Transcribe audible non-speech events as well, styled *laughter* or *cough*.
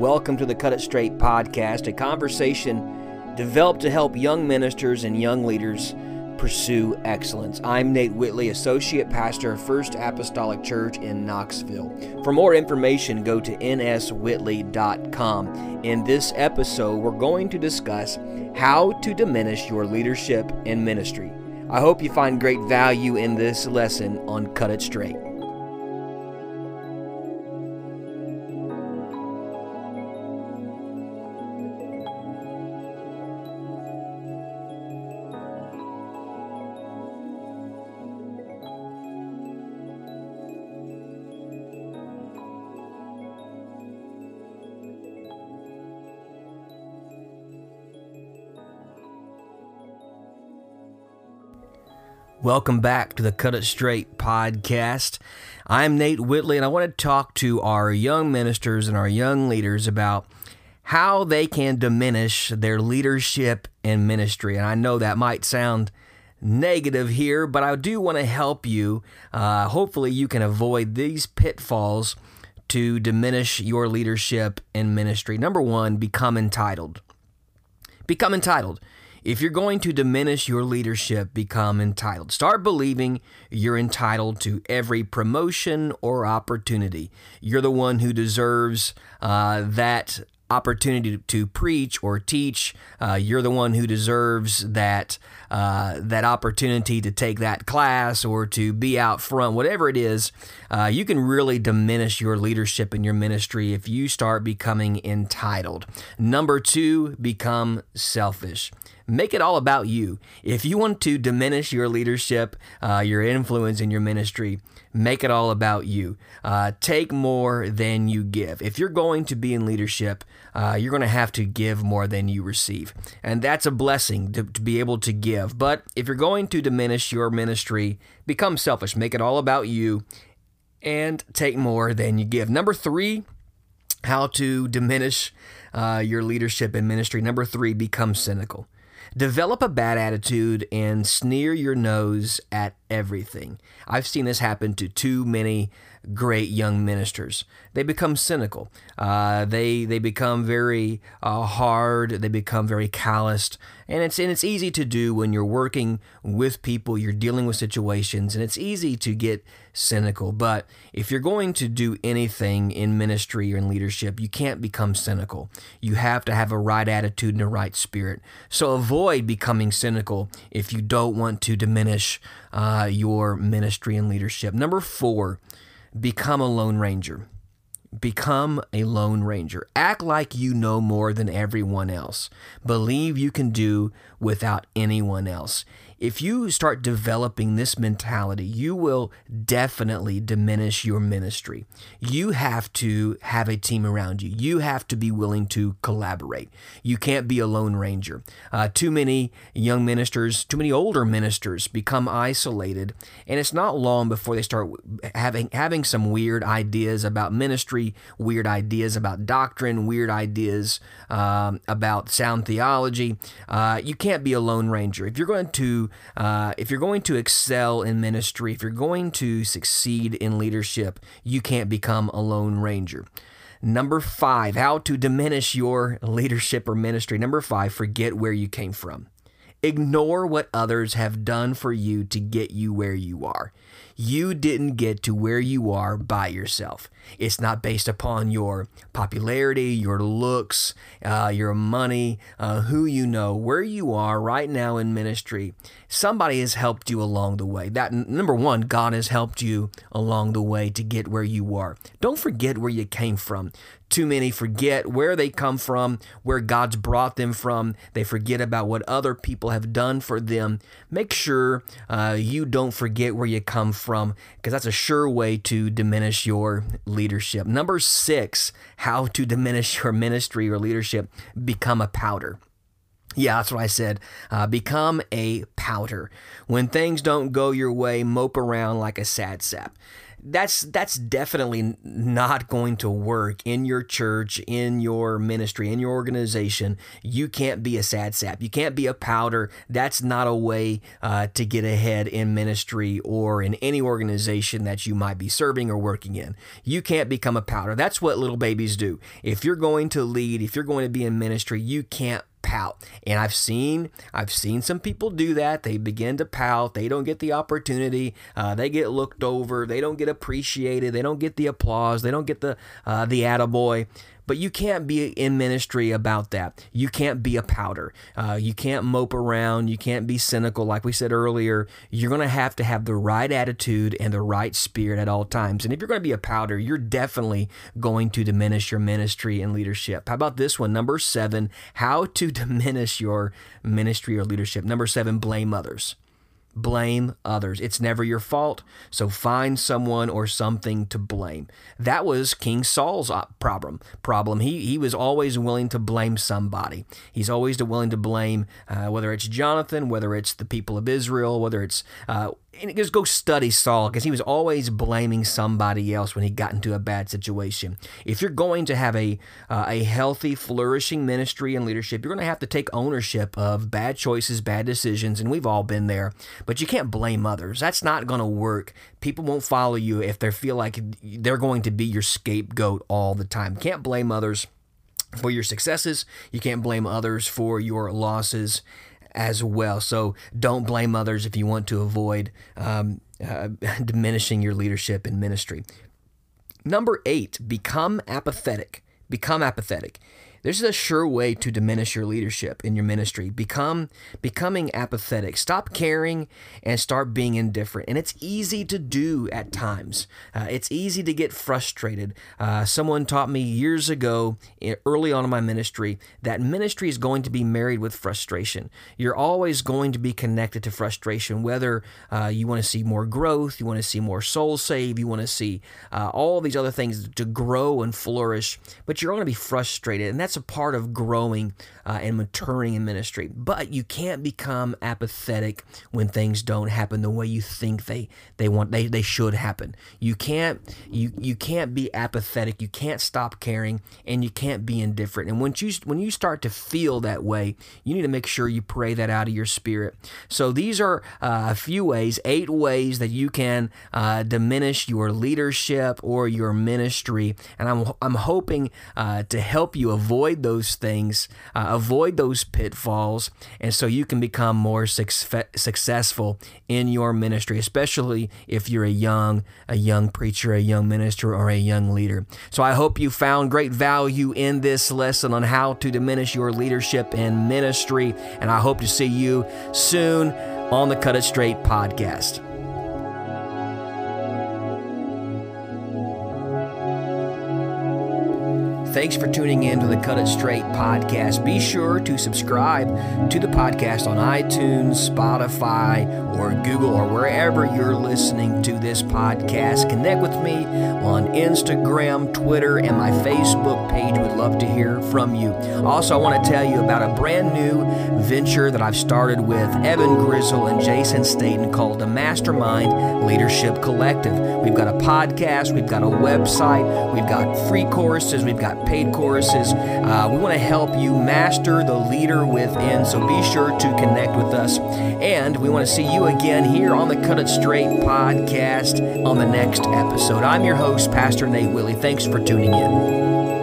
Welcome to the Cut It Straight podcast, a conversation developed to help young ministers and young leaders pursue excellence. I'm Nate Whitley, Associate Pastor of First Apostolic Church in Knoxville. For more information, go to nswhitley.com. In this episode, we're going to discuss how to diminish your leadership and ministry. I hope you find great value in this lesson on Cut It Straight. Welcome back to the Cut It Straight podcast. I'm Nate Whitley, and I want to talk to our young ministers and our young leaders about how they can diminish their leadership and ministry. And I know that might sound negative here, but I do want to help you. Uh, hopefully, you can avoid these pitfalls to diminish your leadership and ministry. Number one, become entitled. Become entitled. If you're going to diminish your leadership, become entitled. Start believing you're entitled to every promotion or opportunity. You're the one who deserves uh, that opportunity to preach or teach. Uh, you're the one who deserves that uh, that opportunity to take that class or to be out front, whatever it is. Uh, you can really diminish your leadership in your ministry if you start becoming entitled. Number two, become selfish make it all about you. If you want to diminish your leadership, uh, your influence in your ministry, make it all about you. Uh, take more than you give. If you're going to be in leadership, uh, you're going to have to give more than you receive. And that's a blessing to, to be able to give. But if you're going to diminish your ministry, become selfish. Make it all about you and take more than you give. Number three, how to diminish uh, your leadership and ministry. Number three, become cynical. Develop a bad attitude and sneer your nose at everything. I've seen this happen to too many great young ministers. They become cynical. Uh, they they become very uh, hard. They become very calloused, and it's and it's easy to do when you're working with people. You're dealing with situations, and it's easy to get cynical. But if you're going to do anything in ministry or in leadership, you can't become cynical. You have to have a right attitude and a right spirit. So avoid becoming cynical if you don't want to diminish uh, your ministry and leadership. Number four become a Lone Ranger. Become a Lone Ranger. Act like you know more than everyone else. Believe you can do without anyone else if you start developing this mentality, you will definitely diminish your ministry. You have to have a team around you. You have to be willing to collaborate. You can't be a lone ranger. Uh, too many young ministers, too many older ministers become isolated, and it's not long before they start having having some weird ideas about ministry, weird ideas about doctrine, weird ideas um, about sound theology. Uh, you can't be a lone ranger if you're going to uh, if you're going to excel in ministry, if you're going to succeed in leadership, you can't become a lone ranger. Number five, how to diminish your leadership or ministry. Number five, forget where you came from. Ignore what others have done for you to get you where you are. You didn't get to where you are by yourself. It's not based upon your popularity, your looks, uh, your money, uh, who you know, where you are right now in ministry. Somebody has helped you along the way. That number one, God has helped you along the way to get where you are. Don't forget where you came from. Too many forget where they come from, where God's brought them from. They forget about what other people have done for them. Make sure uh, you don't forget where you come from, because that's a sure way to diminish your leadership. Number six, how to diminish your ministry or leadership become a powder. Yeah, that's what I said. Uh, become a powder. When things don't go your way, mope around like a sad sap. That's that's definitely not going to work in your church, in your ministry, in your organization. You can't be a sad sap. You can't be a powder. That's not a way uh, to get ahead in ministry or in any organization that you might be serving or working in. You can't become a powder. That's what little babies do. If you're going to lead, if you're going to be in ministry, you can't pout. And I've seen I've seen some people do that. They begin to pout. They don't get the opportunity. Uh, they get looked over. They don't get appreciated. They don't get the applause. They don't get the uh, the attaboy. But you can't be in ministry about that. You can't be a powder. Uh, you can't mope around. You can't be cynical, like we said earlier. You're going to have to have the right attitude and the right spirit at all times. And if you're going to be a powder, you're definitely going to diminish your ministry and leadership. How about this one? Number seven, how to *laughs* diminish your ministry or leadership. Number seven, blame others blame others. It's never your fault, so find someone or something to blame. That was King Saul's uh, problem. Problem. He he was always willing to blame somebody. He's always willing to blame uh, whether it's Jonathan, whether it's the people of Israel, whether it's uh, and just go study Saul because he was always blaming somebody else when he got into a bad situation. If you're going to have a uh, a healthy, flourishing ministry and leadership, you're going to have to take ownership of bad choices, bad decisions, and we've all been there. But you can't blame others. That's not going to work. People won't follow you if they feel like they're going to be your scapegoat all the time. Can't blame others for your successes. You can't blame others for your losses as well. So don't blame others if you want to avoid um, uh, *laughs* diminishing your leadership in ministry. Number eight, become apathetic. Become apathetic. This is a sure way to diminish your leadership in your ministry. Become becoming apathetic. Stop caring and start being indifferent. And it's easy to do at times. Uh, it's easy to get frustrated. Uh, someone taught me years ago, early on in my ministry, that ministry is going to be married with frustration. You're always going to be connected to frustration, whether uh, you want to see more growth, you want to see more souls saved, you want to see uh, all these other things to grow and flourish, but you're going to be frustrated, and that's that's a part of growing uh, and maturing in ministry. But you can't become apathetic when things don't happen the way you think they they want they, they should happen. You can't you you can't be apathetic. You can't stop caring, and you can't be indifferent. And when you when you start to feel that way, you need to make sure you pray that out of your spirit. So these are uh, a few ways, eight ways that you can uh, diminish your leadership or your ministry. And I'm I'm hoping uh, to help you avoid avoid those things, uh, avoid those pitfalls, and so you can become more success- successful in your ministry, especially if you're a young a young preacher, a young minister, or a young leader. So I hope you found great value in this lesson on how to diminish your leadership and ministry, and I hope to see you soon on the Cut It Straight podcast. Thanks for tuning in to the Cut It Straight podcast. Be sure to subscribe to the podcast on iTunes, Spotify, or Google, or wherever you're listening to this podcast. Connect with me on Instagram, Twitter, and my Facebook page. Would love to hear from you. Also, I want to tell you about a brand new venture that I've started with Evan Grizzle and Jason Staten called the Mastermind Leadership Collective. We've got a podcast, we've got a website, we've got free courses, we've got paid courses. Uh, we want to help you master the leader within, so be sure to connect with us. And we want to see you again here on the Cut It Straight podcast on the next episode. I'm your host, Pastor Nate Whitley. Thanks for tuning in.